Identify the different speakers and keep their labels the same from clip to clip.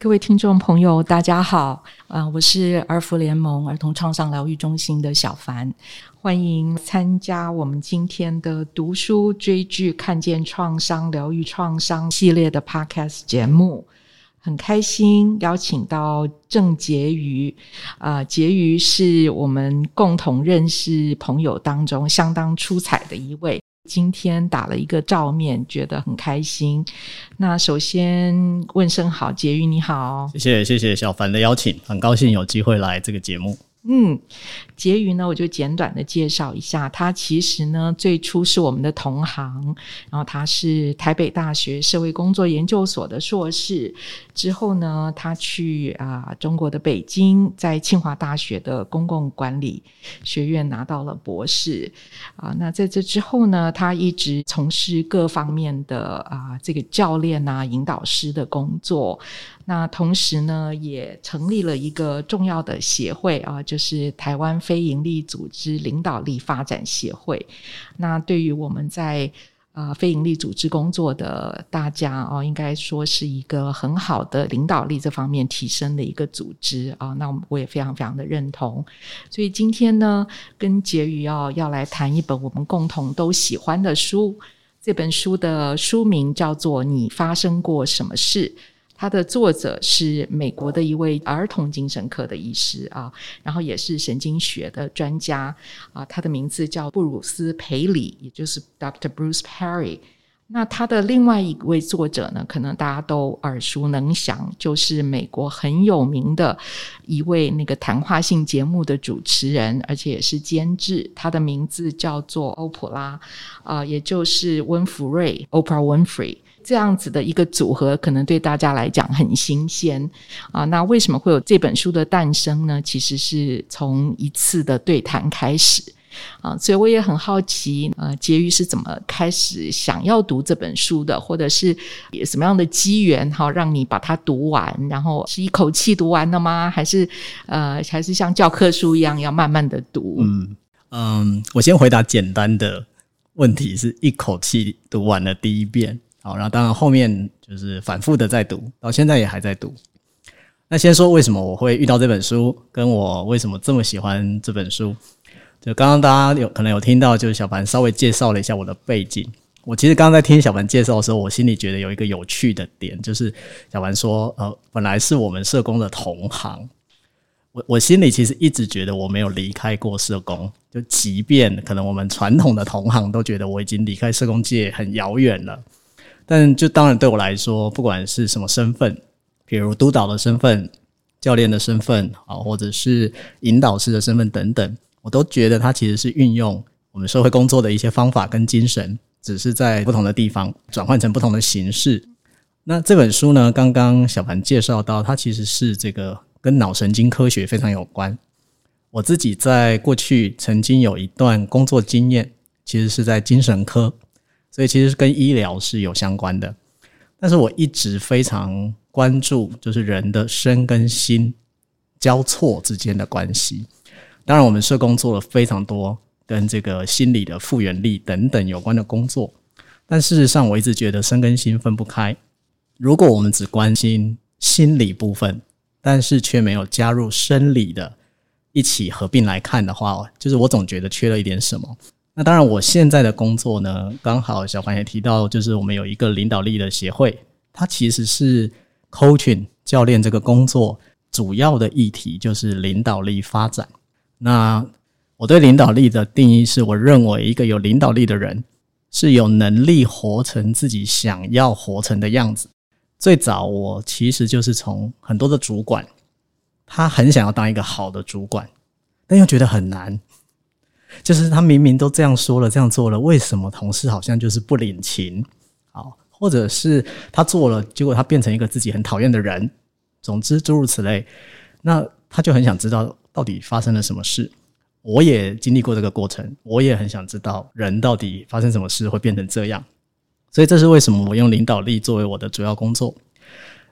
Speaker 1: 各位听众朋友，大家好，啊，我是儿福联盟儿童创伤疗愈中心的小凡，欢迎参加我们今天的读书追剧看见创伤疗愈创伤系列的 Podcast 节目。很开心邀请到郑婕妤，啊，婕妤是我们共同认识朋友当中相当出彩的一位。今天打了一个照面，觉得很开心。那首先问声好，婕妤你好，
Speaker 2: 谢谢谢谢小凡的邀请，很高兴有机会来这个节目。
Speaker 1: 嗯，婕妤呢，我就简短的介绍一下，她其实呢最初是我们的同行，然后她是台北大学社会工作研究所的硕士，之后呢，她去啊中国的北京，在清华大学的公共管理学院拿到了博士，啊，那在这之后呢，她一直从事各方面的啊这个教练啊引导师的工作。那同时呢，也成立了一个重要的协会啊，就是台湾非营利组织领导力发展协会。那对于我们在啊非营利组织工作的大家哦，应该说是一个很好的领导力这方面提升的一个组织啊。那我也非常非常的认同。所以今天呢，跟婕妤要要来谈一本我们共同都喜欢的书。这本书的书名叫做《你发生过什么事》。它的作者是美国的一位儿童精神科的医师啊，然后也是神经学的专家啊。他的名字叫布鲁斯·培里，也就是 Dr. Bruce Perry。那他的另外一位作者呢，可能大家都耳熟能详，就是美国很有名的一位那个谈话性节目的主持人，而且也是监制。他的名字叫做欧普拉啊，也就是温弗瑞 （Oprah Winfrey）。这样子的一个组合，可能对大家来讲很新鲜啊。那为什么会有这本书的诞生呢？其实是从一次的对谈开始啊。所以我也很好奇，呃，婕妤是怎么开始想要读这本书的，或者是什么样的机缘哈，让你把它读完？然后是一口气读完了吗？还是呃，还是像教科书一样要慢慢的读？
Speaker 2: 嗯嗯，我先回答简单的问题，是一口气读完了第一遍。好，然后当然后面就是反复的在读，到现在也还在读。那先说为什么我会遇到这本书，跟我为什么这么喜欢这本书。就刚刚大家有可能有听到，就是小凡稍微介绍了一下我的背景。我其实刚刚在听小凡介绍的时候，我心里觉得有一个有趣的点，就是小凡说，呃，本来是我们社工的同行。我我心里其实一直觉得我没有离开过社工，就即便可能我们传统的同行都觉得我已经离开社工界很遥远了。但就当然对我来说，不管是什么身份，比如督导的身份、教练的身份啊，或者是引导师的身份等等，我都觉得它其实是运用我们社会工作的一些方法跟精神，只是在不同的地方转换成不同的形式。那这本书呢，刚刚小凡介绍到，它其实是这个跟脑神经科学非常有关。我自己在过去曾经有一段工作经验，其实是在精神科。所以其实跟医疗是有相关的，但是我一直非常关注，就是人的身跟心交错之间的关系。当然，我们社工做了非常多跟这个心理的复原力等等有关的工作，但事实上，我一直觉得身跟心分不开。如果我们只关心心理部分，但是却没有加入生理的一起合并来看的话，就是我总觉得缺了一点什么。那当然，我现在的工作呢，刚好小凡也提到，就是我们有一个领导力的协会，它其实是 coaching 教练这个工作主要的议题就是领导力发展。那我对领导力的定义是，我认为一个有领导力的人是有能力活成自己想要活成的样子。最早我其实就是从很多的主管，他很想要当一个好的主管，但又觉得很难。就是他明明都这样说了，这样做了，为什么同事好像就是不领情？好，或者是他做了，结果他变成一个自己很讨厌的人。总之诸如此类，那他就很想知道到底发生了什么事。我也经历过这个过程，我也很想知道人到底发生什么事会变成这样。所以这是为什么我用领导力作为我的主要工作。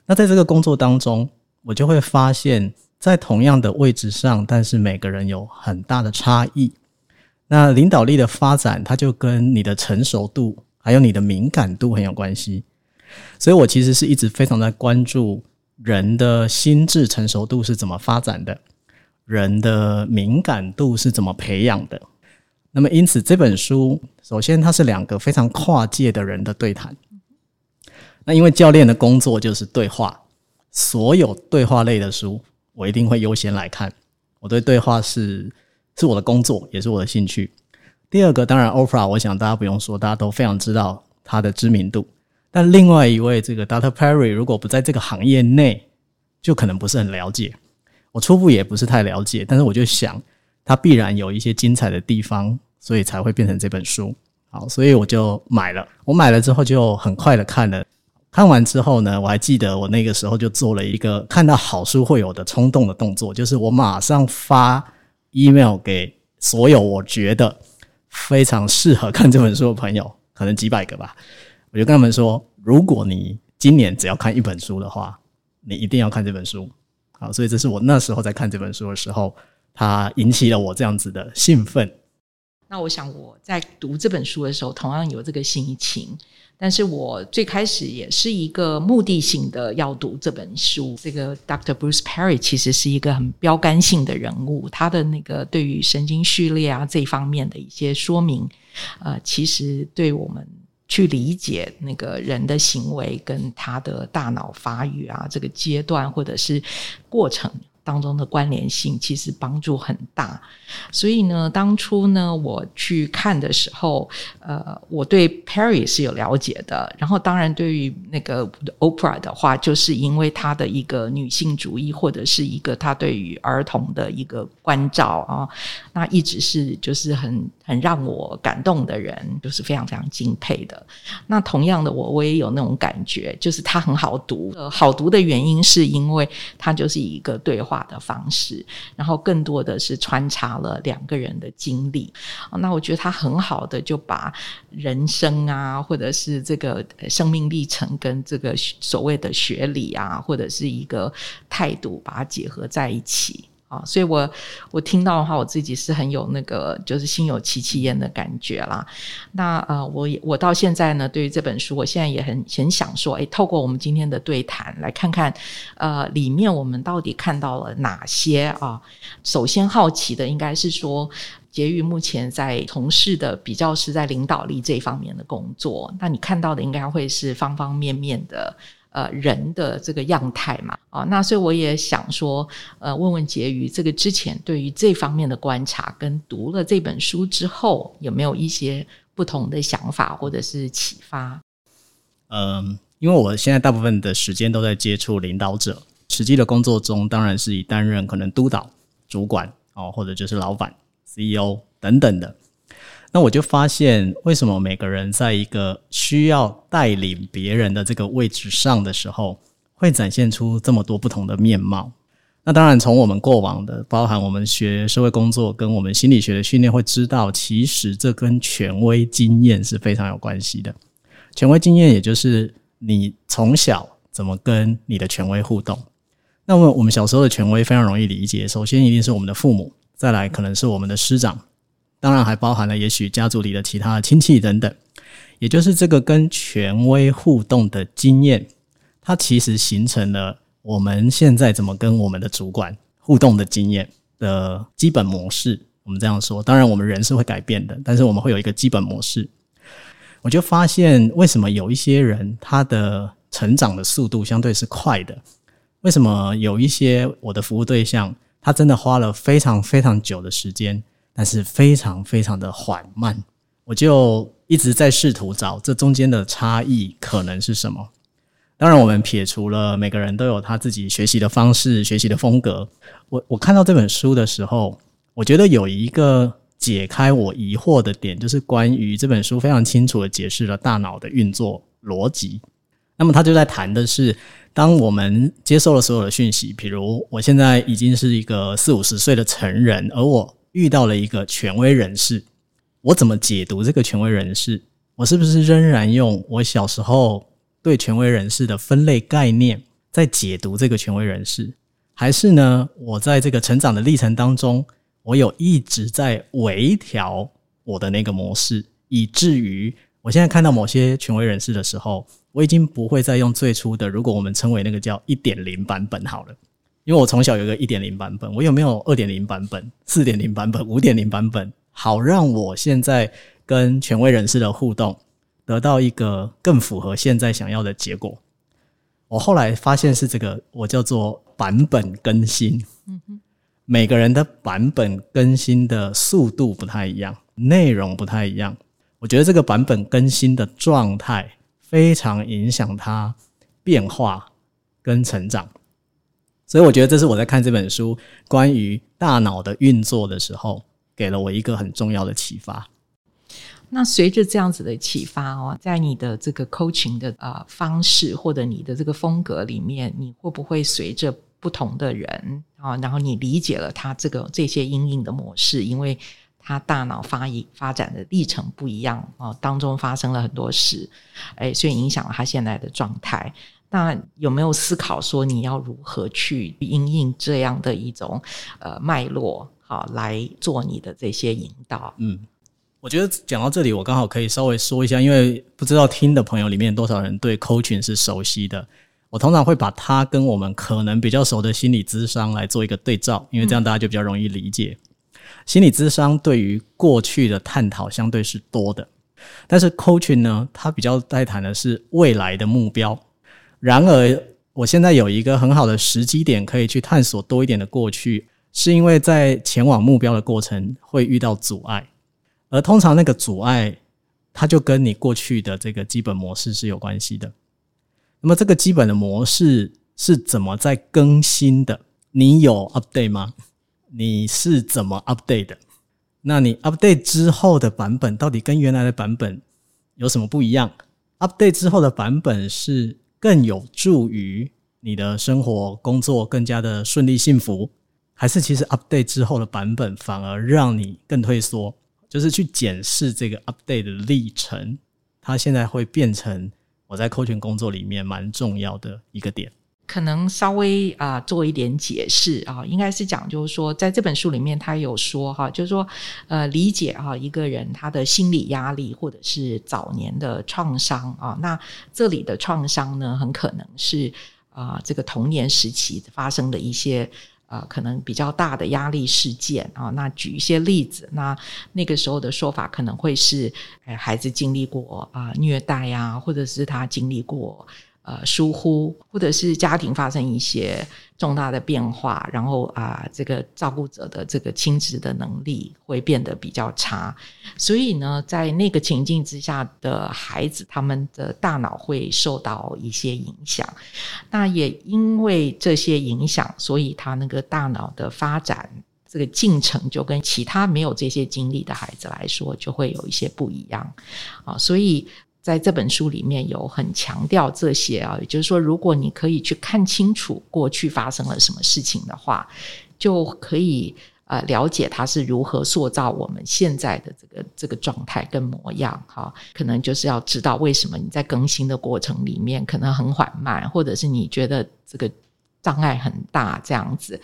Speaker 2: 那在这个工作当中，我就会发现，在同样的位置上，但是每个人有很大的差异。那领导力的发展，它就跟你的成熟度还有你的敏感度很有关系。所以我其实是一直非常在关注人的心智成熟度是怎么发展的，人的敏感度是怎么培养的。那么，因此这本书首先它是两个非常跨界的人的对谈。那因为教练的工作就是对话，所有对话类的书我一定会优先来看。我对对话是是我的工作，也是我的兴趣。第二个，当然 Oprah，我想大家不用说，大家都非常知道他的知名度。但另外一位这个 Dr. Perry，如果不在这个行业内，就可能不是很了解。我初步也不是太了解，但是我就想，他必然有一些精彩的地方，所以才会变成这本书。好，所以我就买了。我买了之后就很快的看了。看完之后呢，我还记得我那个时候就做了一个看到好书会有的冲动的动作，就是我马上发 email 给所有我觉得非常适合看这本书的朋友，可能几百个吧。我就跟他们说，如果你今年只要看一本书的话，你一定要看这本书。好，所以这是我那时候在看这本书的时候，它引起了我这样子的兴奋。
Speaker 1: 那我想我在读这本书的时候，同样有这个心情。但是我最开始也是一个目的性的要读这本书。这个 Dr. Bruce Perry 其实是一个很标杆性的人物，他的那个对于神经序列啊这方面的一些说明，呃，其实对我们去理解那个人的行为跟他的大脑发育啊这个阶段或者是过程。当中的关联性其实帮助很大，所以呢，当初呢我去看的时候，呃，我对 Perry 是有了解的。然后，当然对于那个 Oprah 的话，就是因为她的一个女性主义，或者是一个她对于儿童的一个关照啊，那一直是就是很很让我感动的人，就是非常非常敬佩的。那同样的，我我也有那种感觉，就是它很好读。呃好读的原因是因为它就是一个对话。的方式，然后更多的是穿插了两个人的经历。那我觉得他很好的就把人生啊，或者是这个生命历程跟这个所谓的学理啊，或者是一个态度，把它结合在一起。啊，所以我我听到的话，我自己是很有那个，就是心有戚戚焉的感觉啦。那呃，我我到现在呢，对于这本书，我现在也很很想说，哎，透过我们今天的对谈，来看看呃里面我们到底看到了哪些啊？首先好奇的应该是说，杰宇目前在从事的比较是在领导力这方面的工作，那你看到的应该会是方方面面的。呃，人的这个样态嘛，啊，那所以我也想说，呃，问问婕妤，这个之前对于这方面的观察，跟读了这本书之后，有没有一些不同的想法或者是启发？
Speaker 2: 嗯，因为我现在大部分的时间都在接触领导者，实际的工作中，当然是以担任可能督导、主管哦，或者就是老板、CEO 等等的。那我就发现，为什么每个人在一个需要带领别人的这个位置上的时候，会展现出这么多不同的面貌？那当然，从我们过往的，包含我们学社会工作跟我们心理学的训练，会知道，其实这跟权威经验是非常有关系的。权威经验，也就是你从小怎么跟你的权威互动。那么，我们小时候的权威非常容易理解，首先一定是我们的父母，再来可能是我们的师长。当然还包含了也许家族里的其他亲戚等等，也就是这个跟权威互动的经验，它其实形成了我们现在怎么跟我们的主管互动的经验的基本模式。我们这样说，当然我们人是会改变的，但是我们会有一个基本模式。我就发现，为什么有一些人他的成长的速度相对是快的？为什么有一些我的服务对象，他真的花了非常非常久的时间？但是非常非常的缓慢，我就一直在试图找这中间的差异可能是什么。当然，我们撇除了每个人都有他自己学习的方式、学习的风格。我我看到这本书的时候，我觉得有一个解开我疑惑的点，就是关于这本书非常清楚的解释了大脑的运作逻辑。那么他就在谈的是，当我们接受了所有的讯息，比如我现在已经是一个四五十岁的成人，而我遇到了一个权威人士，我怎么解读这个权威人士？我是不是仍然用我小时候对权威人士的分类概念在解读这个权威人士？还是呢？我在这个成长的历程当中，我有一直在微调我的那个模式，以至于我现在看到某些权威人士的时候，我已经不会再用最初的，如果我们称为那个叫一点零版本好了，因为我从小有个一点零版本，我有没有二点零版本、四点零版本、五点零版本，好让我现在跟权威人士的互动得到一个更符合现在想要的结果。我后来发现是这个，我叫做版本更新。嗯哼，每个人的版本更新的速度不太一样，内容不太一样。我觉得这个版本更新的状态非常影响它变化跟成长，所以我觉得这是我在看这本书关于大脑的运作的时候，给了我一个很重要的启发。
Speaker 1: 那随着这样子的启发哦，在你的这个 coaching 的呃方式或者你的这个风格里面，你会不会随着不同的人啊，然后你理解了他这个这些阴影的模式，因为。他大脑发育发展的历程不一样哦，当中发生了很多事，哎，所以影响了他现在的状态。那有没有思考说你要如何去应应这样的一种呃脉络，好来做你的这些引导？
Speaker 2: 嗯，我觉得讲到这里，我刚好可以稍微说一下，因为不知道听的朋友里面多少人对 coaching 是熟悉的。我通常会把它跟我们可能比较熟的心理咨商来做一个对照，因为这样大家就比较容易理解。心理咨商对于过去的探讨相对是多的，但是 coaching 呢，它比较在谈的是未来的目标。然而，我现在有一个很好的时机点，可以去探索多一点的过去，是因为在前往目标的过程会遇到阻碍，而通常那个阻碍，它就跟你过去的这个基本模式是有关系的。那么，这个基本的模式是怎么在更新的？你有 update 吗？你是怎么 update 的？那你 update 之后的版本到底跟原来的版本有什么不一样？update 之后的版本是更有助于你的生活工作更加的顺利幸福，还是其实 update 之后的版本反而让你更退缩？就是去检视这个 update 的历程，它现在会变成我在授权工作里面蛮重要的一个点。
Speaker 1: 可能稍微啊做一点解释啊，应该是讲就是说，在这本书里面，他有说哈，就是说呃，理解哈一个人他的心理压力或者是早年的创伤啊，那这里的创伤呢，很可能是啊这个童年时期发生的一些啊可能比较大的压力事件啊。那举一些例子，那那个时候的说法可能会是，哎，孩子经历过啊虐待呀，或者是他经历过。呃，疏忽，或者是家庭发生一些重大的变化，然后啊，这个照顾者的这个亲子的能力会变得比较差，所以呢，在那个情境之下的孩子，他们的大脑会受到一些影响。那也因为这些影响，所以他那个大脑的发展这个进程，就跟其他没有这些经历的孩子来说，就会有一些不一样啊，所以。在这本书里面有很强调这些啊，也就是说，如果你可以去看清楚过去发生了什么事情的话，就可以呃了解它是如何塑造我们现在的这个这个状态跟模样。哈，可能就是要知道为什么你在更新的过程里面可能很缓慢，或者是你觉得这个障碍很大这样子。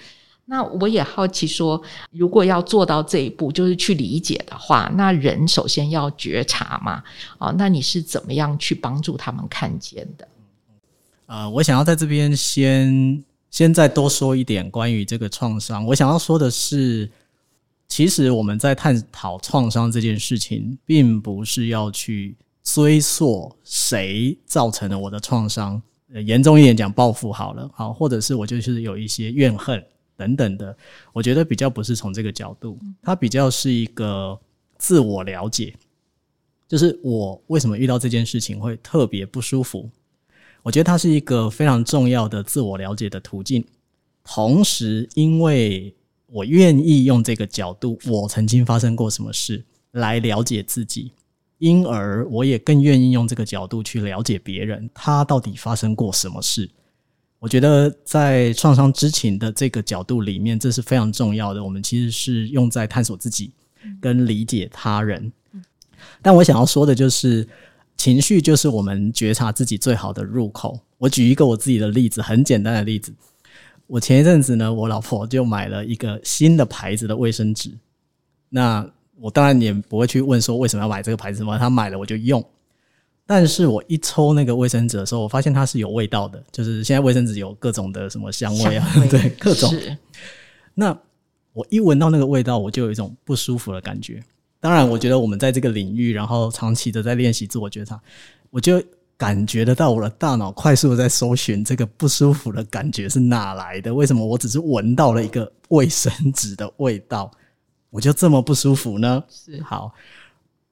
Speaker 1: 那我也好奇说，如果要做到这一步，就是去理解的话，那人首先要觉察嘛？哦，那你是怎么样去帮助他们看见的？
Speaker 2: 呃，我想要在这边先先再多说一点关于这个创伤。我想要说的是，其实我们在探讨创伤这件事情，并不是要去追溯谁造成了我的创伤。严重一点讲，报复好了，好，或者是我就是有一些怨恨。等等的，我觉得比较不是从这个角度，它比较是一个自我了解，就是我为什么遇到这件事情会特别不舒服。我觉得它是一个非常重要的自我了解的途径。同时，因为我愿意用这个角度，我曾经发生过什么事来了解自己，因而我也更愿意用这个角度去了解别人，他到底发生过什么事。我觉得在创伤知情的这个角度里面，这是非常重要的。我们其实是用在探索自己跟理解他人。但我想要说的就是，情绪就是我们觉察自己最好的入口。我举一个我自己的例子，很简单的例子。我前一阵子呢，我老婆就买了一个新的牌子的卫生纸。那我当然也不会去问说为什么要买这个牌子嘛，她买了我就用。但是我一抽那个卫生纸的时候，我发现它是有味道的，就是现在卫生纸有各种的什么香味啊，对，各种。那我一闻到那个味道，我就有一种不舒服的感觉。当然，我觉得我们在这个领域，然后长期的在练习自我觉察，我就感觉得到我的大脑快速的在搜寻这个不舒服的感觉是哪来的？为什么我只是闻到了一个卫生纸的味道，我就这么不舒服呢？
Speaker 1: 是
Speaker 2: 好，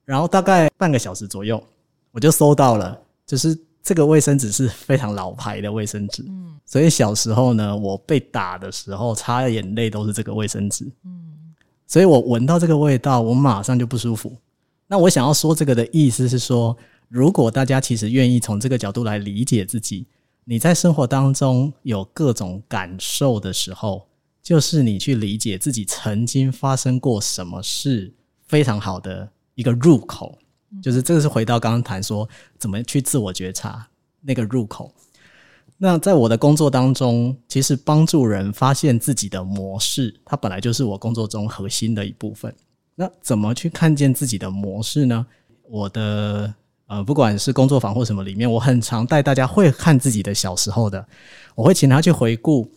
Speaker 2: 然后大概半个小时左右。我就搜到了，就是这个卫生纸是非常老牌的卫生纸，嗯，所以小时候呢，我被打的时候擦眼泪都是这个卫生纸，嗯，所以我闻到这个味道，我马上就不舒服。那我想要说这个的意思是说，如果大家其实愿意从这个角度来理解自己，你在生活当中有各种感受的时候，就是你去理解自己曾经发生过什么事，非常好的一个入口。就是这个是回到刚刚谈说怎么去自我觉察那个入口。那在我的工作当中，其实帮助人发现自己的模式，它本来就是我工作中核心的一部分。那怎么去看见自己的模式呢？我的呃，不管是工作坊或什么里面，我很常带大家会看自己的小时候的，我会请他去回顾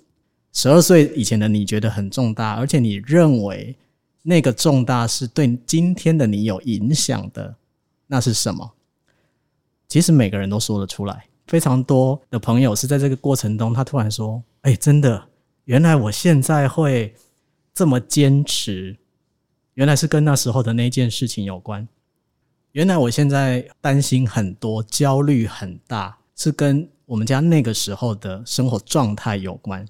Speaker 2: 十二岁以前的你觉得很重大，而且你认为那个重大是对今天的你有影响的。那是什么？其实每个人都说得出来。非常多的朋友是在这个过程中，他突然说：“哎，真的，原来我现在会这么坚持，原来是跟那时候的那件事情有关。原来我现在担心很多，焦虑很大，是跟我们家那个时候的生活状态有关。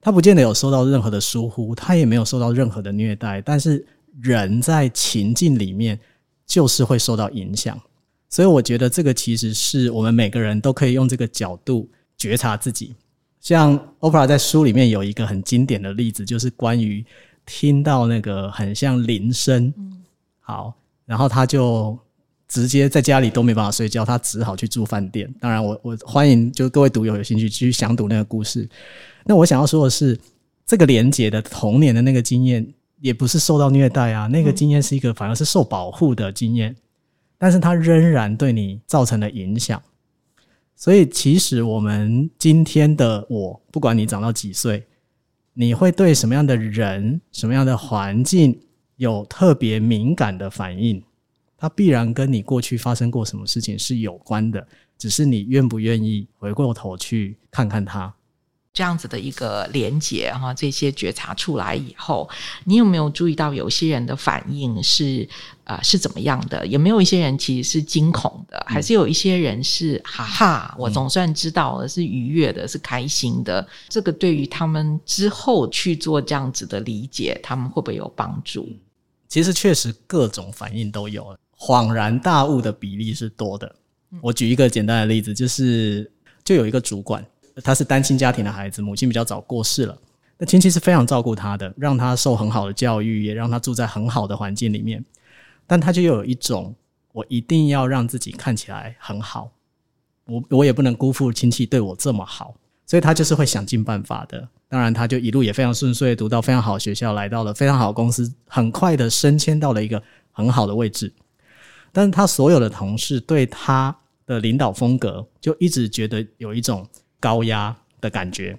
Speaker 2: 他不见得有受到任何的疏忽，他也没有受到任何的虐待，但是人在情境里面。”就是会受到影响，所以我觉得这个其实是我们每个人都可以用这个角度觉察自己。像 Oprah 在书里面有一个很经典的例子，就是关于听到那个很像铃声，好，然后他就直接在家里都没办法睡觉，他只好去住饭店。当然，我我欢迎就各位读友有兴趣去详读那个故事。那我想要说的是，这个连结的童年的那个经验。也不是受到虐待啊，那个经验是一个反而是受保护的经验，但是它仍然对你造成了影响。所以，其实我们今天的我，不管你长到几岁，你会对什么样的人、什么样的环境有特别敏感的反应，它必然跟你过去发生过什么事情是有关的，只是你愿不愿意回过头去看看它。
Speaker 1: 这样子的一个连接哈，这些觉察出来以后，你有没有注意到有些人的反应是啊是怎么样的？有没有一些人其实是惊恐的，还是有一些人是哈哈，我总算知道了，是愉悦的，是开心的？这个对于他们之后去做这样子的理解，他们会不会有帮助？
Speaker 2: 其实确实各种反应都有，恍然大悟的比例是多的。我举一个简单的例子，就是就有一个主管。他是单亲家庭的孩子，母亲比较早过世了。那亲戚是非常照顾他的，让他受很好的教育，也让他住在很好的环境里面。但他就有一种，我一定要让自己看起来很好，我我也不能辜负亲戚对我这么好，所以他就是会想尽办法的。当然，他就一路也非常顺遂，读到非常好的学校，来到了非常好的公司，很快的升迁到了一个很好的位置。但是他所有的同事对他的领导风格，就一直觉得有一种。高压的感觉，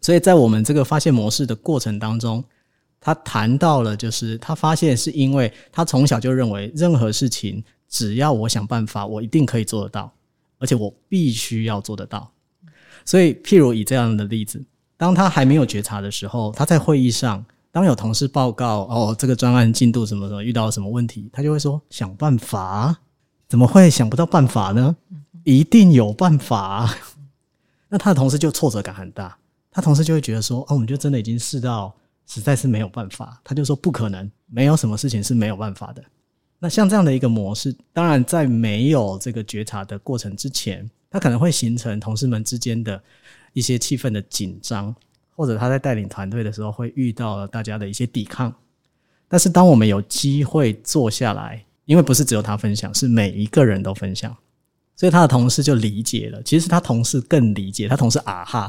Speaker 2: 所以在我们这个发现模式的过程当中，他谈到了，就是他发现是因为他从小就认为任何事情只要我想办法，我一定可以做得到，而且我必须要做得到。所以，譬如以这样的例子，当他还没有觉察的时候，他在会议上，当有同事报告哦，这个专案进度什么什么遇到了什么问题，他就会说想办法，怎么会想不到办法呢？一定有办法。那他的同事就挫折感很大，他同事就会觉得说：“哦，我们就真的已经试到，实在是没有办法。”他就说：“不可能，没有什么事情是没有办法的。”那像这样的一个模式，当然在没有这个觉察的过程之前，他可能会形成同事们之间的一些气氛的紧张，或者他在带领团队的时候会遇到了大家的一些抵抗。但是当我们有机会坐下来，因为不是只有他分享，是每一个人都分享。所以他的同事就理解了，其实他同事更理解他同事啊哈，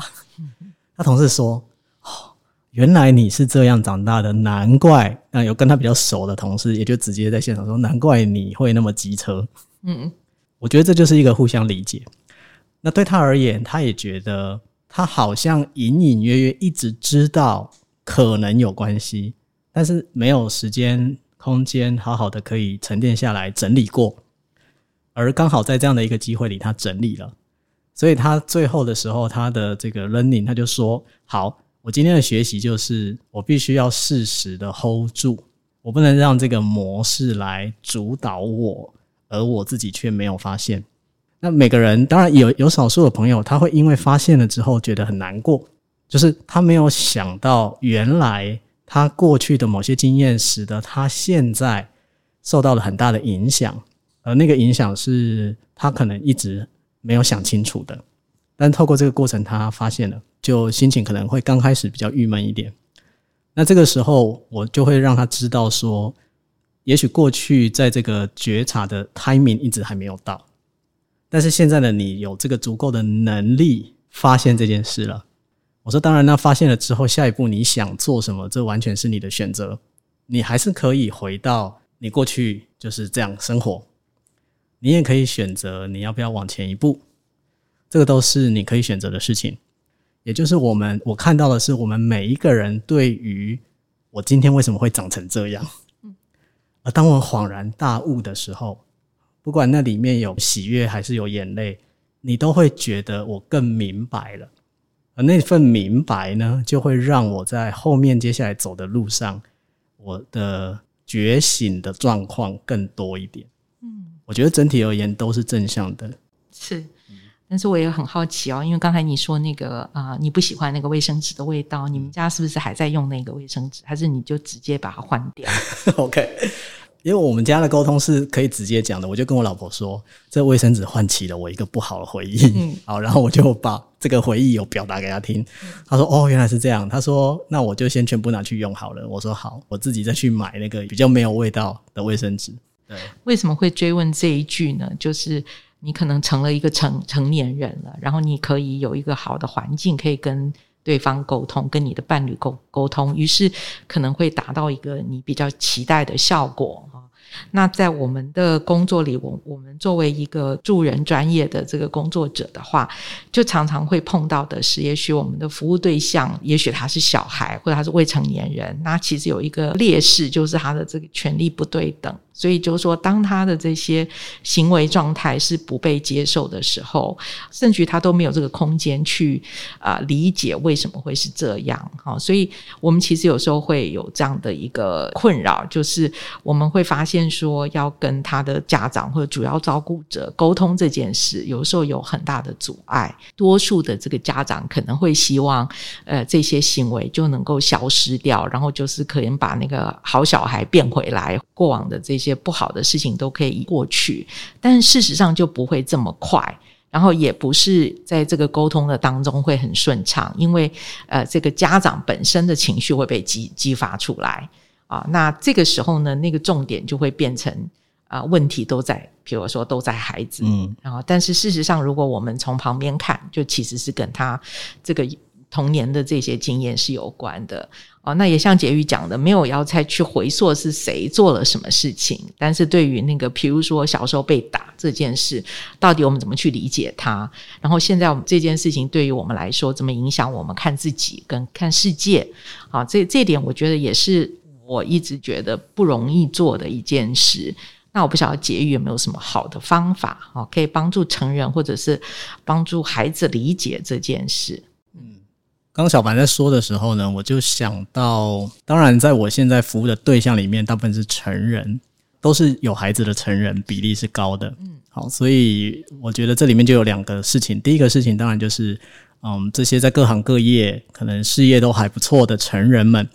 Speaker 2: 他同事说：“哦，原来你是这样长大的，难怪。”那有跟他比较熟的同事也就直接在现场说：“难怪你会那么机车。”嗯，我觉得这就是一个互相理解。那对他而言，他也觉得他好像隐隐约约一直知道可能有关系，但是没有时间空间好好的可以沉淀下来整理过，而刚好在这样的一个机会里，他整理了，所以他最后的时候，他的这个 learning 他就说：好，我今天的学习就是我必须要适时的 hold 住，我不能让这个模式来主导我，而我自己却没有发现。那每个人当然有有少数的朋友，他会因为发现了之后觉得很难过，就是他没有想到原来他过去的某些经验使得他现在受到了很大的影响，而那个影响是他可能一直没有想清楚的。但透过这个过程，他发现了，就心情可能会刚开始比较郁闷一点。那这个时候，我就会让他知道说，也许过去在这个觉察的 timing 一直还没有到。但是现在的你有这个足够的能力发现这件事了。我说，当然，那发现了之后，下一步你想做什么，这完全是你的选择。你还是可以回到你过去就是这样生活，你也可以选择你要不要往前一步，这个都是你可以选择的事情。也就是我们我看到的是，我们每一个人对于我今天为什么会长成这样，而当我恍然大悟的时候。不管那里面有喜悦还是有眼泪，你都会觉得我更明白了。而那份明白呢，就会让我在后面接下来走的路上，我的觉醒的状况更多一点。嗯，我觉得整体而言都是正向的。
Speaker 1: 是，但是我也很好奇哦，因为刚才你说那个啊，你不喜欢那个卫生纸的味道，你们家是不是还在用那个卫生纸，还是你就直接把它换掉？
Speaker 2: OK。因为我们家的沟通是可以直接讲的，我就跟我老婆说，这卫生纸唤起了我一个不好的回忆，嗯好，然后我就把这个回忆有表达给她听。她说：“哦，原来是这样。”她说：“那我就先全部拿去用好了。”我说：“好，我自己再去买那个比较没有味道的卫生纸。”
Speaker 1: 为什么会追问这一句呢？就是你可能成了一个成成年人了，然后你可以有一个好的环境，可以跟对方沟通，跟你的伴侣沟沟通，于是可能会达到一个你比较期待的效果。那在我们的工作里，我我们作为一个助人专业的这个工作者的话，就常常会碰到的是，也许我们的服务对象，也许他是小孩，或者他是未成年人，那其实有一个劣势，就是他的这个权利不对等。所以就是说，当他的这些行为状态是不被接受的时候，甚至他都没有这个空间去啊理解为什么会是这样。好，所以我们其实有时候会有这样的一个困扰，就是我们会发现说，要跟他的家长或者主要照顾者沟通这件事，有时候有很大的阻碍。多数的这个家长可能会希望，呃，这些行为就能够消失掉，然后就是可能把那个好小孩变回来，过往的这。些不好的事情都可以过去，但事实上就不会这么快，然后也不是在这个沟通的当中会很顺畅，因为呃，这个家长本身的情绪会被激激发出来啊。那这个时候呢，那个重点就会变成啊，问题都在，比如说都在孩子，嗯，然后但是事实上，如果我们从旁边看，就其实是跟他这个童年的这些经验是有关的。哦，那也像杰宇讲的，没有要再去回溯是谁做了什么事情，但是对于那个，比如说小时候被打这件事，到底我们怎么去理解它？然后现在我们这件事情对于我们来说，怎么影响我们看自己跟看世界？啊，这这点我觉得也是我一直觉得不容易做的一件事。那我不晓得杰宇有没有什么好的方法，哦，可以帮助成人或者是帮助孩子理解这件事。
Speaker 2: 嗯刚小凡在说的时候呢，我就想到，当然，在我现在服务的对象里面，大部分是成人，都是有孩子的成人，比例是高的。嗯，好，所以我觉得这里面就有两个事情。第一个事情，当然就是，嗯，这些在各行各业可能事业都还不错的成人们，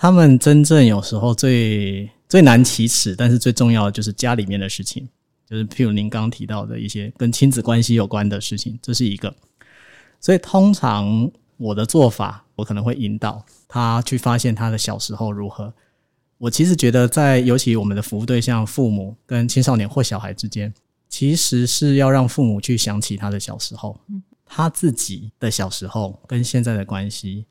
Speaker 2: 他们真正有时候最最难启齿，但是最重要的就是家里面的事情，就是譬如您刚刚提到的一些跟亲子关系有关的事情，这是一个。所以通常。我的做法，我可能会引导他去发现他的小时候如何。我其实觉得，在尤其我们的服务对象父母跟青少年或小孩之间，其实是要让父母去想起他的小时候，他自己的小时候跟现在的关系。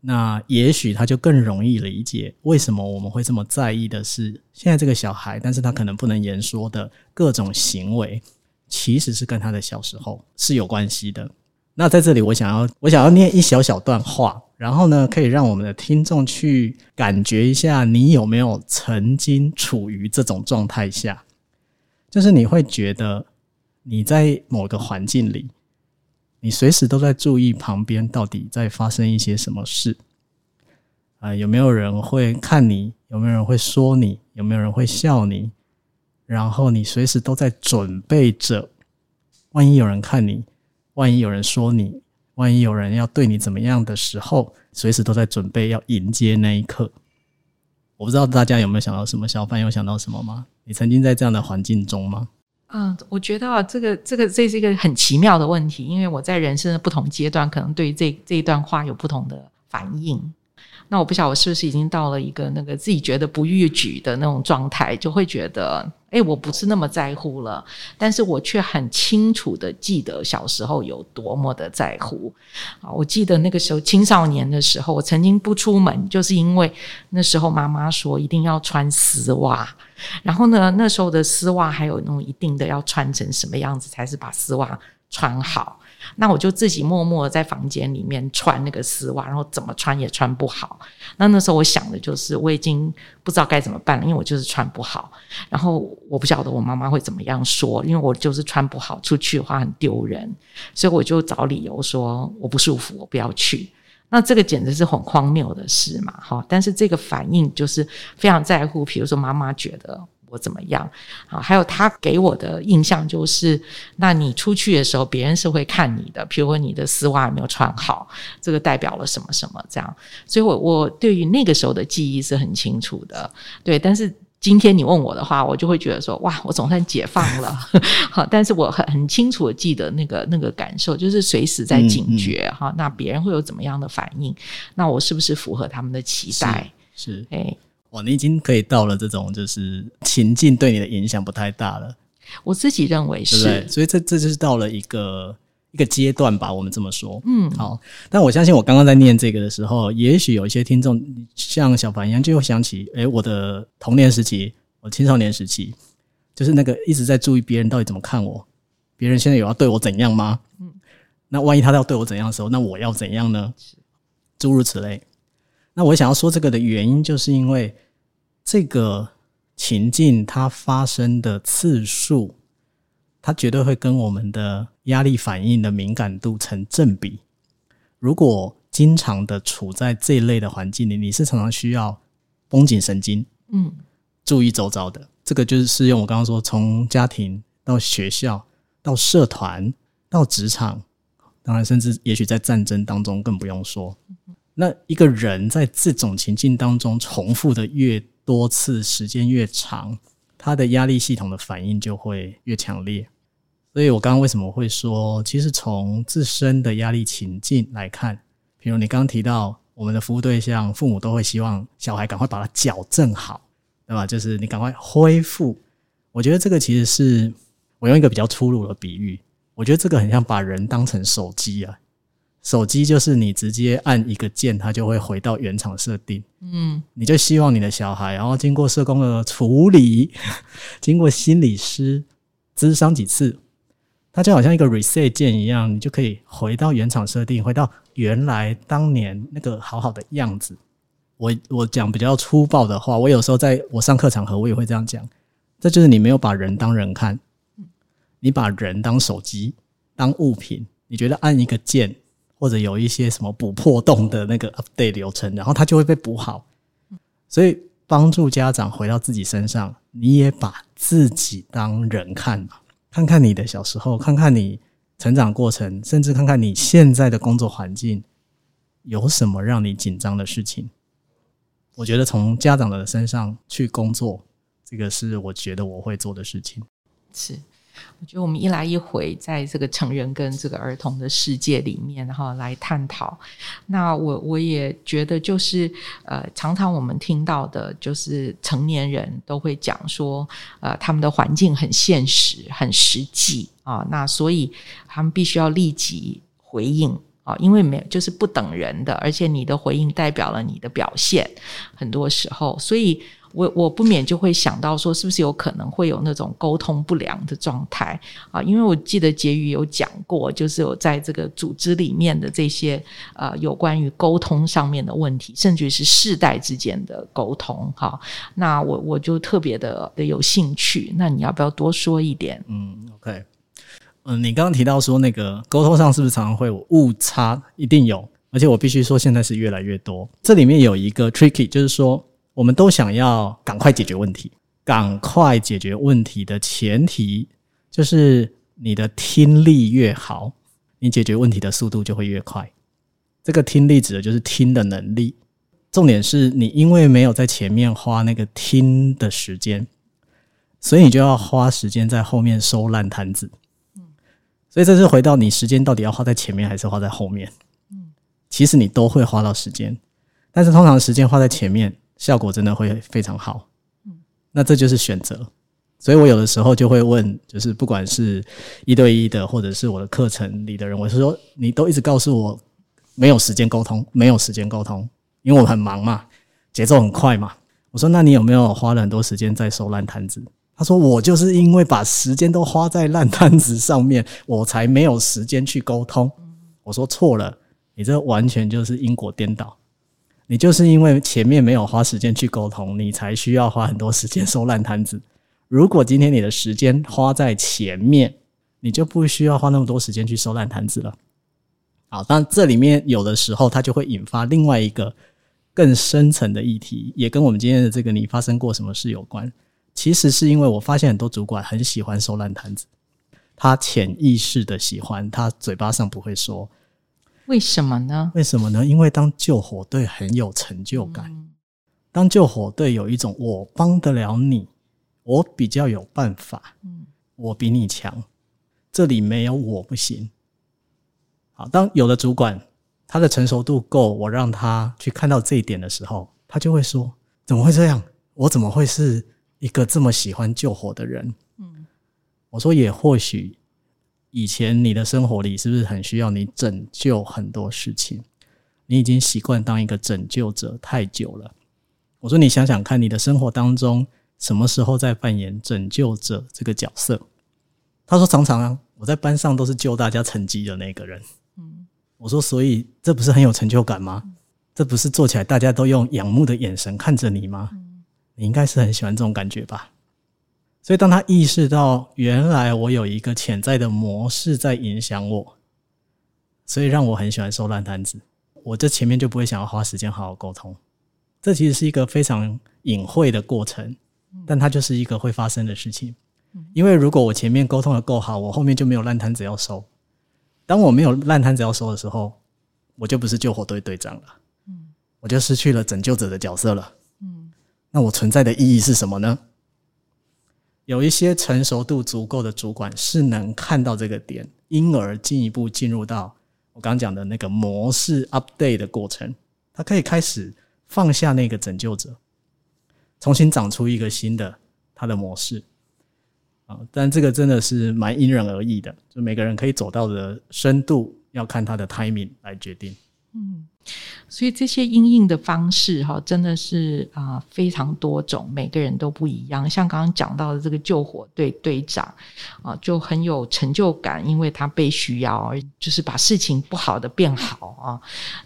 Speaker 2: 那也许他就更容易理解为什么我们会这么在意的是现在这个小孩，但是他可能不能言说的各种行为，其实是跟他的小时候是有关系的。那在这里，我想要我想要念一小小段话，然后呢，可以让我们的听众去感觉一下，你有没有曾经处于这种状态下，就是你会觉得你在某个环境里，你随时都在注意旁边到底在发生一些什么事，啊，有没有人会看你？有没有人会说你？有没有人会笑你？然后你随时都在准备着，万一有人看你。万一有人说你，万一有人要对你怎么样的时候，随时都在准备要迎接那一刻。我不知道大家有没有想到什么？小范有想到什么吗？你曾经在这样的环境中吗？
Speaker 1: 嗯，我觉得啊，这个这个这是一个很奇妙的问题，因为我在人生的不同阶段，可能对这这一段话有不同的反应。那我不晓得我是不是已经到了一个那个自己觉得不逾矩的那种状态，就会觉得，哎，我不是那么在乎了。但是我却很清楚的记得小时候有多么的在乎啊！我记得那个时候青少年的时候，我曾经不出门，就是因为那时候妈妈说一定要穿丝袜，然后呢，那时候的丝袜还有那种一定的要穿成什么样子才是把丝袜穿好。那我就自己默默在房间里面穿那个丝袜，然后怎么穿也穿不好。那那时候我想的就是，我已经不知道该怎么办了，因为我就是穿不好。然后我不晓得我妈妈会怎么样说，因为我就是穿不好，出去的话很丢人，所以我就找理由说我不舒服，我不要去。那这个简直是很荒谬的事嘛，哈！但是这个反应就是非常在乎，比如说妈妈觉得。我怎么样？啊，还有他给我的印象就是，那你出去的时候，别人是会看你的，比如说你的丝袜有没有穿好，这个代表了什么什么这样。所以，我我对于那个时候的记忆是很清楚的。对，但是今天你问我的话，我就会觉得说，哇，我总算解放了。好，但是我很很清楚的记得那个那个感受，就是随时在警觉哈。那别人会有怎么样的反应？那我是不是符合他们的期待？
Speaker 2: 是，哎。哇，你已经可以到了这种就是情境对你的影响不太大了。
Speaker 1: 我自己认为是，
Speaker 2: 所以这这就是到了一个一个阶段吧，我们这么说。嗯，好。但我相信我刚刚在念这个的时候，也许有一些听众像小凡一样，就会想起，哎，我的童年时期，我青少年时期，就是那个一直在注意别人到底怎么看我，别人现在有要对我怎样吗？嗯，那万一他要对我怎样的时候，那我要怎样呢？诸如此类。那我想要说这个的原因，就是因为这个情境它发生的次数，它绝对会跟我们的压力反应的敏感度成正比。如果经常的处在这一类的环境里，你是常常需要绷紧神经，嗯，注意周遭的。这个就是适用我刚刚说，从家庭到学校到社团到职场，当然甚至也许在战争当中更不用说。那一个人在这种情境当中重复的越多次，时间越长，他的压力系统的反应就会越强烈。所以我刚刚为什么会说，其实从自身的压力情境来看，比如你刚刚提到我们的服务对象，父母都会希望小孩赶快把它矫正好，对吧？就是你赶快恢复。我觉得这个其实是我用一个比较粗鲁的比喻，我觉得这个很像把人当成手机啊。手机就是你直接按一个键，它就会回到原厂设定。嗯，你就希望你的小孩，然后经过社工的处理，经过心理师咨商几次，它就好像一个 reset 键一样，你就可以回到原厂设定，回到原来当年那个好好的样子。我我讲比较粗暴的话，我有时候在我上课场合，我也会这样讲。这就是你没有把人当人看，你把人当手机当物品，你觉得按一个键。或者有一些什么补破洞的那个 update 流程，然后它就会被补好。所以帮助家长回到自己身上，你也把自己当人看嘛，看看你的小时候，看看你成长过程，甚至看看你现在的工作环境有什么让你紧张的事情。我觉得从家长的身上去工作，这个是我觉得我会做的事情。
Speaker 1: 是。我觉得我们一来一回，在这个成人跟这个儿童的世界里面，哈，来探讨。那我我也觉得，就是呃，常常我们听到的，就是成年人都会讲说，呃，他们的环境很现实、很实际啊，那所以他们必须要立即回应啊，因为没有就是不等人的，而且你的回应代表了你的表现，很多时候，所以我我不免就会想到说，是不是有可能会有那种沟通不良的状态啊？因为我记得结语有讲过，就是有在这个组织里面的这些呃有关于沟通上面的问题，甚至是世代之间的沟通。哈，那我我就特别的的有兴趣。那你要不要多说一点？
Speaker 2: 嗯，OK，嗯，你刚刚提到说那个沟通上是不是常常会有误差？一定有，而且我必须说现在是越来越多。这里面有一个 tricky，就是说。我们都想要赶快解决问题，赶快解决问题的前提就是你的听力越好，你解决问题的速度就会越快。这个听力指的就是听的能力。重点是你因为没有在前面花那个听的时间，所以你就要花时间在后面收烂摊子。所以这是回到你时间到底要花在前面还是花在后面？其实你都会花到时间，但是通常时间花在前面。效果真的会非常好，嗯，那这就是选择。所以我有的时候就会问，就是不管是一对一的，或者是我的课程里的人，我是说，你都一直告诉我没有时间沟通，没有时间沟通，因为我很忙嘛，节奏很快嘛。我说，那你有没有花了很多时间在收烂摊子？他说，我就是因为把时间都花在烂摊子上面，我才没有时间去沟通。我说错了，你这完全就是因果颠倒。你就是因为前面没有花时间去沟通，你才需要花很多时间 收烂摊子。如果今天你的时间花在前面，你就不需要花那么多时间去收烂摊子了。好，但这里面有的时候它就会引发另外一个更深层的议题，也跟我们今天的这个你发生过什么事有关。其实是因为我发现很多主管很喜欢收烂摊子，他潜意识的喜欢，他嘴巴上不会说。
Speaker 1: 为什么呢？
Speaker 2: 为什么呢？因为当救火队很有成就感，当救火队有一种我帮得了你，我比较有办法，嗯，我比你强，这里没有我不行。好，当有的主管他的成熟度够，我让他去看到这一点的时候，他就会说：怎么会这样？我怎么会是一个这么喜欢救火的人？嗯，我说也或许。以前你的生活里是不是很需要你拯救很多事情？你已经习惯当一个拯救者太久了。我说你想想看，你的生活当中什么时候在扮演拯救者这个角色？他说常常啊，我在班上都是救大家成绩的那个人。我说所以这不是很有成就感吗？这不是做起来大家都用仰慕的眼神看着你吗？你应该是很喜欢这种感觉吧？所以，当他意识到原来我有一个潜在的模式在影响我，所以让我很喜欢收烂摊子，我这前面就不会想要花时间好好沟通。这其实是一个非常隐晦的过程，但它就是一个会发生的事情。因为如果我前面沟通的够好，我后面就没有烂摊子要收。当我没有烂摊子要收的时候，我就不是救火队队长了，我就失去了拯救者的角色了。那我存在的意义是什么呢？有一些成熟度足够的主管是能看到这个点，因而进一步进入到我刚讲的那个模式 update 的过程。他可以开始放下那个拯救者，重新长出一个新的他的模式啊。但这个真的是蛮因人而异的，就每个人可以走到的深度，要看他的 timing 来决定。嗯。
Speaker 1: 所以这些应应的方式哈，真的是啊非常多种，每个人都不一样。像刚刚讲到的这个救火队队长啊，就很有成就感，因为他被需要，而就是把事情不好的变好啊。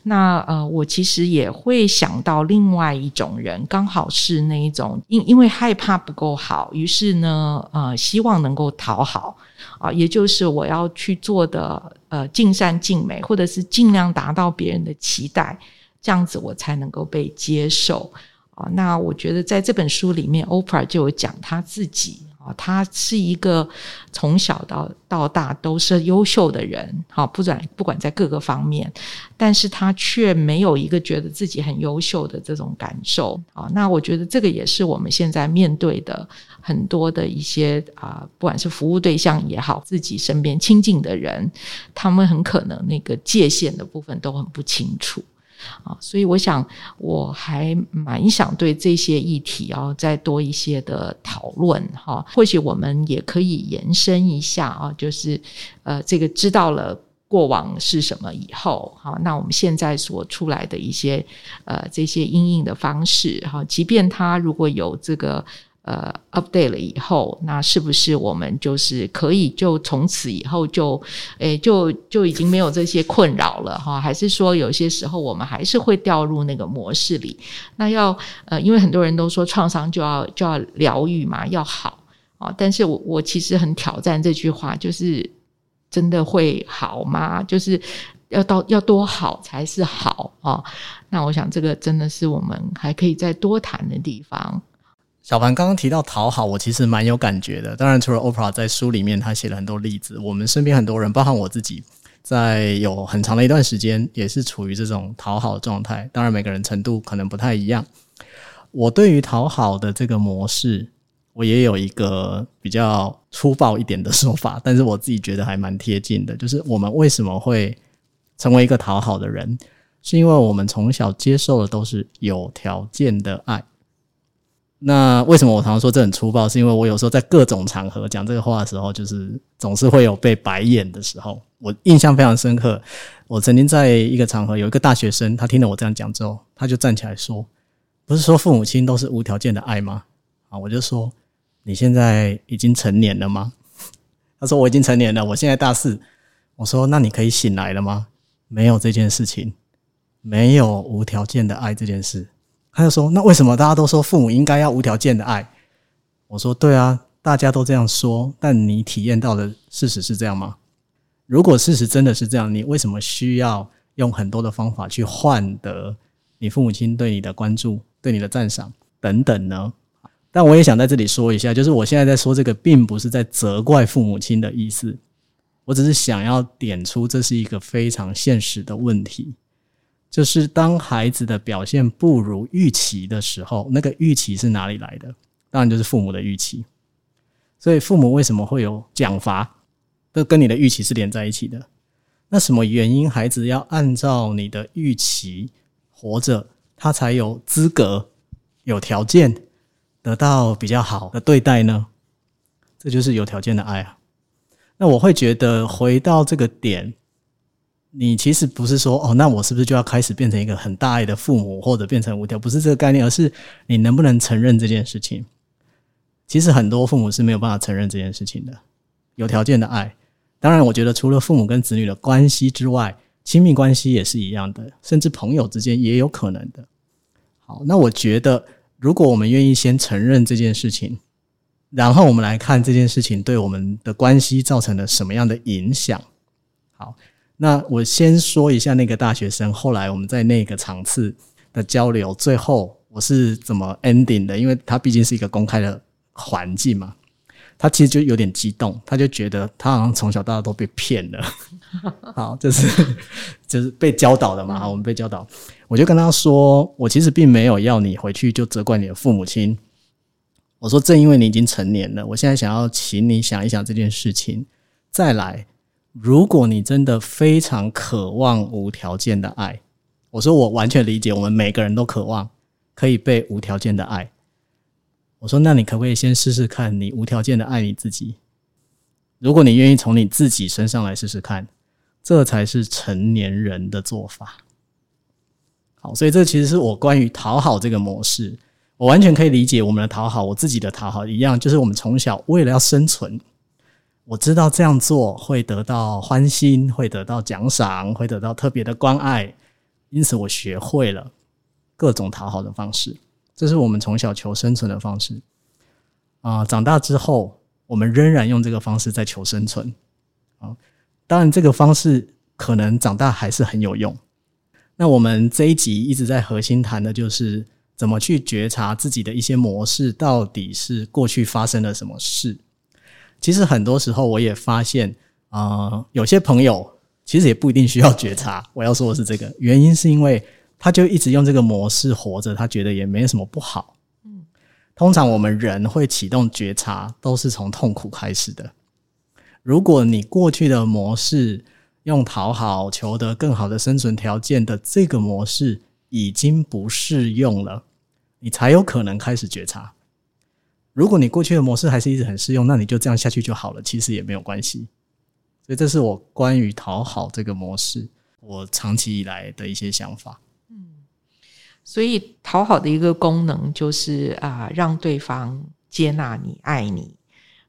Speaker 1: 那呃，我其实也会想到另外一种人，刚好是那一种因因为害怕不够好，于是呢呃希望能够讨好啊，也就是我要去做的。呃，尽善尽美，或者是尽量达到别人的期待，这样子我才能够被接受啊。那我觉得在这本书里面，OPRA 就有讲他自己啊，他是一个从小到到大都是优秀的人，好，不管不管在各个方面，但是他却没有一个觉得自己很优秀的这种感受啊。那我觉得这个也是我们现在面对的。很多的一些啊，不管是服务对象也好，自己身边亲近的人，他们很可能那个界限的部分都很不清楚啊，所以我想我还蛮想对这些议题啊再多一些的讨论哈，或许我们也可以延伸一下啊，就是呃，这个知道了。过往是什么以后，好，那我们现在所出来的一些呃这些应应的方式，哈，即便他如果有这个。呃，update 了以后，那是不是我们就是可以就从此以后就，诶，就就已经没有这些困扰了哈？还是说有些时候我们还是会掉入那个模式里？那要呃，因为很多人都说创伤就要就要疗愈嘛，要好啊，但是我我其实很挑战这句话，就是真的会好吗？就是要到要多好才是好啊？那我想这个真的是我们还可以再多谈的地方。
Speaker 2: 小凡刚刚提到讨好，我其实蛮有感觉的。当然，除了 Oprah 在书里面他写了很多例子，我们身边很多人，包含我自己，在有很长的一段时间也是处于这种讨好状态。当然，每个人程度可能不太一样。我对于讨好的这个模式，我也有一个比较粗暴一点的说法，但是我自己觉得还蛮贴近的。就是我们为什么会成为一个讨好的人，是因为我们从小接受的都是有条件的爱。那为什么我常常说这很粗暴？是因为我有时候在各种场合讲这个话的时候，就是总是会有被白眼的时候。我印象非常深刻，我曾经在一个场合有一个大学生，他听了我这样讲之后，他就站起来说：“不是说父母亲都是无条件的爱吗？”啊，我就说：“你现在已经成年了吗？”他说：“我已经成年了，我现在大四。”我说：“那你可以醒来了吗？”没有这件事情，没有无条件的爱这件事。他就说：“那为什么大家都说父母应该要无条件的爱？”我说：“对啊，大家都这样说，但你体验到的事实是这样吗？如果事实真的是这样，你为什么需要用很多的方法去换得你父母亲对你的关注、对你的赞赏等等呢？”但我也想在这里说一下，就是我现在在说这个，并不是在责怪父母亲的意思，我只是想要点出这是一个非常现实的问题。就是当孩子的表现不如预期的时候，那个预期是哪里来的？当然就是父母的预期。所以父母为什么会有奖罚？都跟你的预期是连在一起的。那什么原因孩子要按照你的预期活着，他才有资格、有条件得到比较好的对待呢？这就是有条件的爱啊。那我会觉得回到这个点。你其实不是说哦，那我是不是就要开始变成一个很大爱的父母，或者变成无条？不是这个概念，而是你能不能承认这件事情？其实很多父母是没有办法承认这件事情的。有条件的爱，当然，我觉得除了父母跟子女的关系之外，亲密关系也是一样的，甚至朋友之间也有可能的。好，那我觉得，如果我们愿意先承认这件事情，然后我们来看这件事情对我们的关系造成了什么样的影响。好。那我先说一下那个大学生，后来我们在那个场次的交流，最后我是怎么 ending 的？因为他毕竟是一个公开的环境嘛，他其实就有点激动，他就觉得他好像从小到大都被骗了，好，就是 就是被教导的嘛，我们被教导，我就跟他说，我其实并没有要你回去就责怪你的父母亲，我说正因为你已经成年了，我现在想要请你想一想这件事情，再来。如果你真的非常渴望无条件的爱，我说我完全理解，我们每个人都渴望可以被无条件的爱。我说，那你可不可以先试试看，你无条件的爱你自己？如果你愿意从你自己身上来试试看，这才是成年人的做法。好，所以这其实是我关于讨好这个模式，我完全可以理解我们的讨好，我自己的讨好一样，就是我们从小为了要生存。我知道这样做会得到欢心，会得到奖赏，会得到特别的关爱，因此我学会了各种讨好的方式。这是我们从小求生存的方式啊！长大之后，我们仍然用这个方式在求生存啊！当然，这个方式可能长大还是很有用。那我们这一集一直在核心谈的就是怎么去觉察自己的一些模式，到底是过去发生了什么事。其实很多时候，我也发现，啊，有些朋友其实也不一定需要觉察。我要说的是这个原因，是因为他就一直用这个模式活着，他觉得也没什么不好。嗯，通常我们人会启动觉察，都是从痛苦开始的。如果你过去的模式用讨好、求得更好的生存条件的这个模式已经不适用了，你才有可能开始觉察。如果你过去的模式还是一直很适用，那你就这样下去就好了，其实也没有关系。所以这是我关于讨好这个模式，我长期以来的一些想法。
Speaker 1: 嗯所以讨好的一个功能就是啊，让对方接纳你、爱你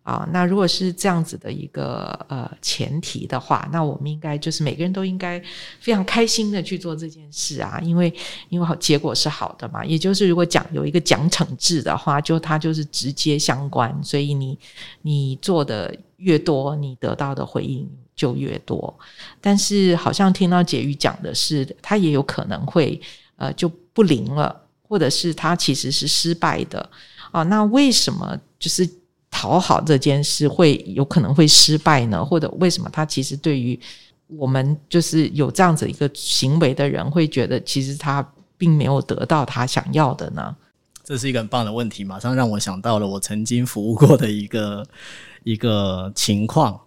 Speaker 1: 啊。那如果是这样子的一个呃前提的话，那我们应该就是每个人都应该非常开心的去做这件事啊，因为因为好结果是好的嘛。也就是如果讲有一个奖惩制的话，就它就是直接相关，所以你你做的越多，你得到的回应就越多。但是好像听到解瑜讲的是，他也有可能会呃就。不灵了，或者是他其实是失败的啊？那为什么就是讨好这件事会有可能会失败呢？或者为什么他其实对于我们就是有这样子一个行为的人，会觉得其实他并没有得到他想要的呢？
Speaker 2: 这是一个很棒的问题，马上让我想到了我曾经服务过的一个一个情况。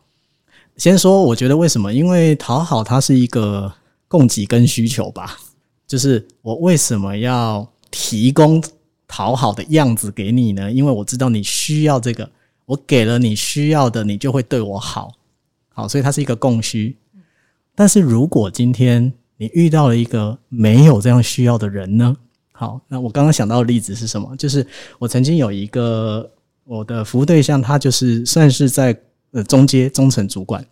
Speaker 2: 先说，我觉得为什么？因为讨好它是一个供给跟需求吧。就是我为什么要提供讨好的样子给你呢？因为我知道你需要这个，我给了你需要的，你就会对我好，好，所以它是一个供需。但是如果今天你遇到了一个没有这样需要的人呢？好，那我刚刚想到的例子是什么？就是我曾经有一个我的服务对象，他就是算是在呃中阶中层主管。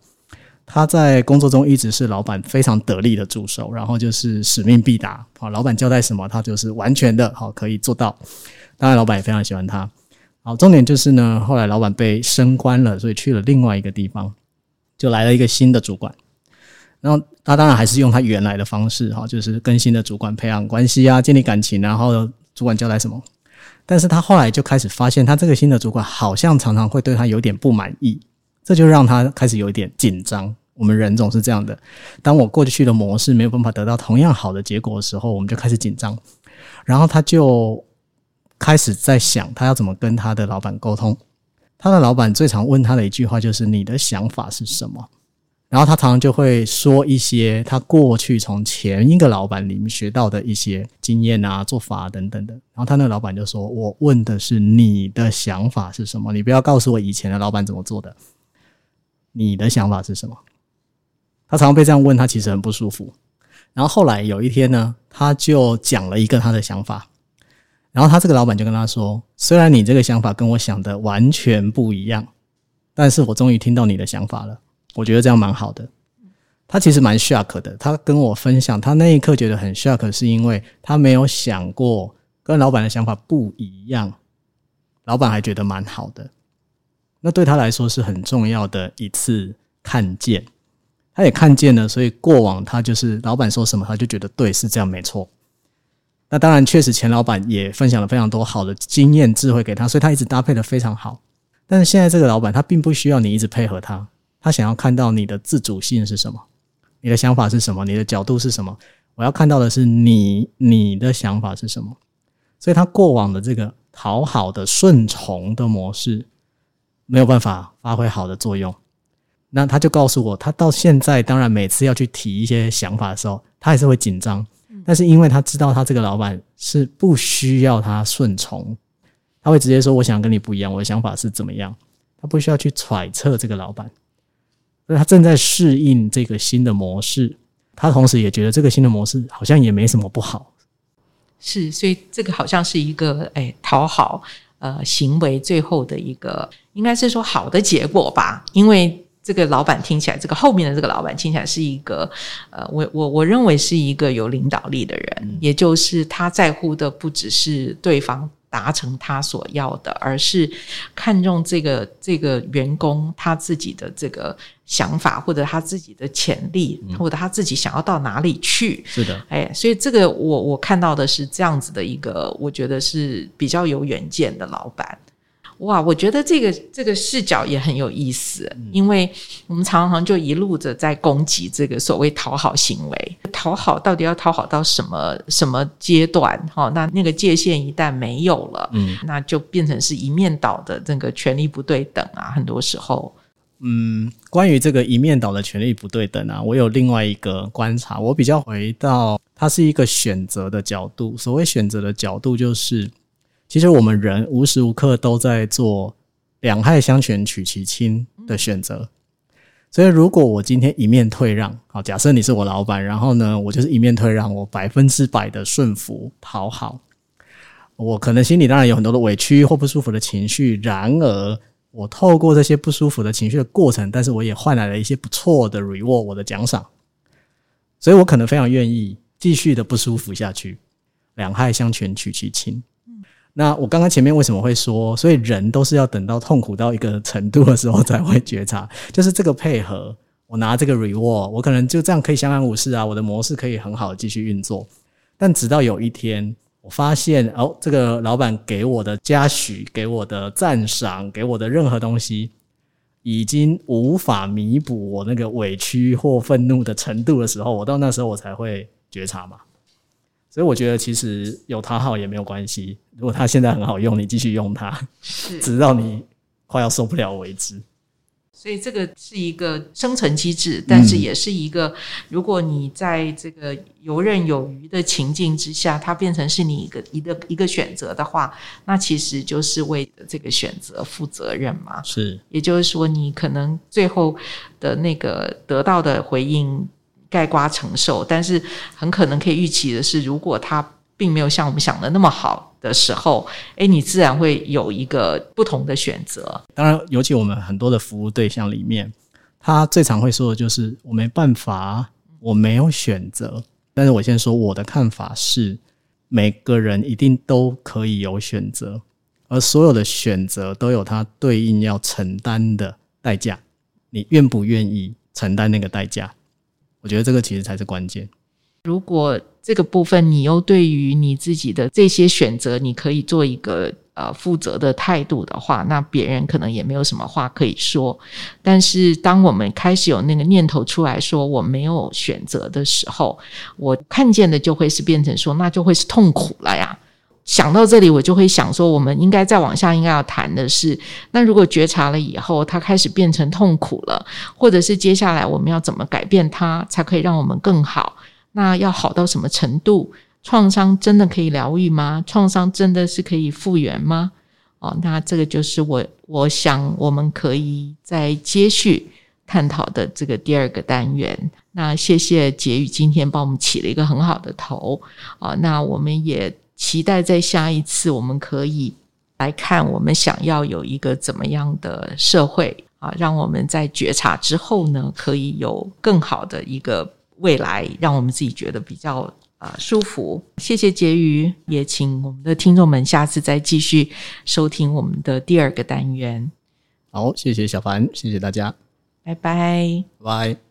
Speaker 2: 他在工作中一直是老板非常得力的助手，然后就是使命必达，好，老板交代什么，他就是完全的好可以做到。当然，老板也非常喜欢他。好，重点就是呢，后来老板被升官了，所以去了另外一个地方，就来了一个新的主管。然后他当然还是用他原来的方式，哈，就是跟新的主管培养关系啊，建立感情，然后主管交代什么。但是他后来就开始发现，他这个新的主管好像常常会对他有点不满意。这就让他开始有一点紧张。我们人总是这样的，当我过去的模式没有办法得到同样好的结果的时候，我们就开始紧张。然后他就开始在想，他要怎么跟他的老板沟通。他的老板最常问他的一句话就是：“你的想法是什么？”然后他常常就会说一些他过去从前一个老板里面学到的一些经验啊、做法等等的。然后他那个老板就说：“我问的是你的想法是什么？你不要告诉我以前的老板怎么做的。”你的想法是什么？他常常被这样问，他其实很不舒服。然后后来有一天呢，他就讲了一个他的想法。然后他这个老板就跟他说：“虽然你这个想法跟我想的完全不一样，但是我终于听到你的想法了。我觉得这样蛮好的。”他其实蛮 shock 的。他跟我分享，他那一刻觉得很 shock，是因为他没有想过跟老板的想法不一样，老板还觉得蛮好的。那对他来说是很重要的一次看见，他也看见了，所以过往他就是老板说什么，他就觉得对，是这样没错。那当然，确实钱老板也分享了非常多好的经验智慧给他，所以他一直搭配的非常好。但是现在这个老板他并不需要你一直配合他，他想要看到你的自主性是什么，你的想法是什么，你的角度是什么。我要看到的是你你的想法是什么。所以他过往的这个讨好的顺从的模式。没有办法发挥好的作用，那他就告诉我，他到现在当然每次要去提一些想法的时候，他还是会紧张。但是因为他知道他这个老板是不需要他顺从，他会直接说：“我想跟你不一样，我的想法是怎么样。”他不需要去揣测这个老板，所以他正在适应这个新的模式。他同时也觉得这个新的模式好像也没什么不好。
Speaker 1: 是，所以这个好像是一个哎讨好。呃，行为最后的一个应该是说好的结果吧，因为这个老板听起来，这个后面的这个老板听起来是一个呃，我我我认为是一个有领导力的人，也就是他在乎的不只是对方。达成他所要的，而是看重这个这个员工他自己的这个想法，或者他自己的潜力，或者他自己想要到哪里去。
Speaker 2: 是的，
Speaker 1: 哎，所以这个我我看到的是这样子的一个，我觉得是比较有远见的老板。哇，我觉得这个这个视角也很有意思，因为我们常常就一路着在攻击这个所谓讨好行为，讨好到底要讨好到什么什么阶段？哈，那那个界限一旦没有了，嗯，那就变成是一面倒的这个权力不对等啊。很多时候，
Speaker 2: 嗯，关于这个一面倒的权利不对等啊，我有另外一个观察，我比较回到它是一个选择的角度。所谓选择的角度，就是。其实我们人无时无刻都在做两害相权取其轻的选择，所以如果我今天一面退让，好，假设你是我老板，然后呢，我就是一面退让，我百分之百的顺服讨好，我可能心里当然有很多的委屈或不舒服的情绪，然而我透过这些不舒服的情绪的过程，但是我也换来了一些不错的 reward，我的奖赏，所以我可能非常愿意继续的不舒服下去，两害相权取其轻。那我刚刚前面为什么会说，所以人都是要等到痛苦到一个程度的时候才会觉察，就是这个配合，我拿这个 reward，我可能就这样可以相安无事啊，我的模式可以很好的继续运作，但直到有一天。我发现哦，这个老板给我的嘉许、给我的赞赏、给我的任何东西，已经无法弥补我那个委屈或愤怒的程度的时候，我到那时候我才会觉察嘛。所以我觉得其实有他好也没有关系，如果他现在很好用，你继续用它，直到你快要受不了为止。
Speaker 1: 所以这个是一个生存机制，但是也是一个，如果你在这个游刃有余的情境之下，它变成是你一个一个一个选择的话，那其实就是为这个选择负责任嘛。
Speaker 2: 是，
Speaker 1: 也就是说，你可能最后的那个得到的回应盖瓜承受，但是很可能可以预期的是，如果他并没有像我们想的那么好。的时候，哎，你自然会有一个不同的选择。
Speaker 2: 当然，尤其我们很多的服务对象里面，他最常会说的就是“我没办法，我没有选择”。但是我先说我的看法是，每个人一定都可以有选择，而所有的选择都有它对应要承担的代价。你愿不愿意承担那个代价？我觉得这个其实才是关键。
Speaker 1: 如果这个部分你又对于你自己的这些选择，你可以做一个呃负责的态度的话，那别人可能也没有什么话可以说。但是当我们开始有那个念头出来说我没有选择的时候，我看见的就会是变成说，那就会是痛苦了呀。想到这里，我就会想说，我们应该再往下应该要谈的是，那如果觉察了以后，它开始变成痛苦了，或者是接下来我们要怎么改变它，才可以让我们更好？那要好到什么程度？创伤真的可以疗愈吗？创伤真的是可以复原吗？哦，那这个就是我我想我们可以再接续探讨的这个第二个单元。那谢谢杰宇今天帮我们起了一个很好的头啊。那我们也期待在下一次我们可以来看我们想要有一个怎么样的社会啊，让我们在觉察之后呢，可以有更好的一个。未来让我们自己觉得比较啊舒服。谢谢婕妤，也请我们的听众们下次再继续收听我们的第二个单元。
Speaker 2: 好，谢谢小凡，谢谢大家，
Speaker 1: 拜拜，
Speaker 2: 拜。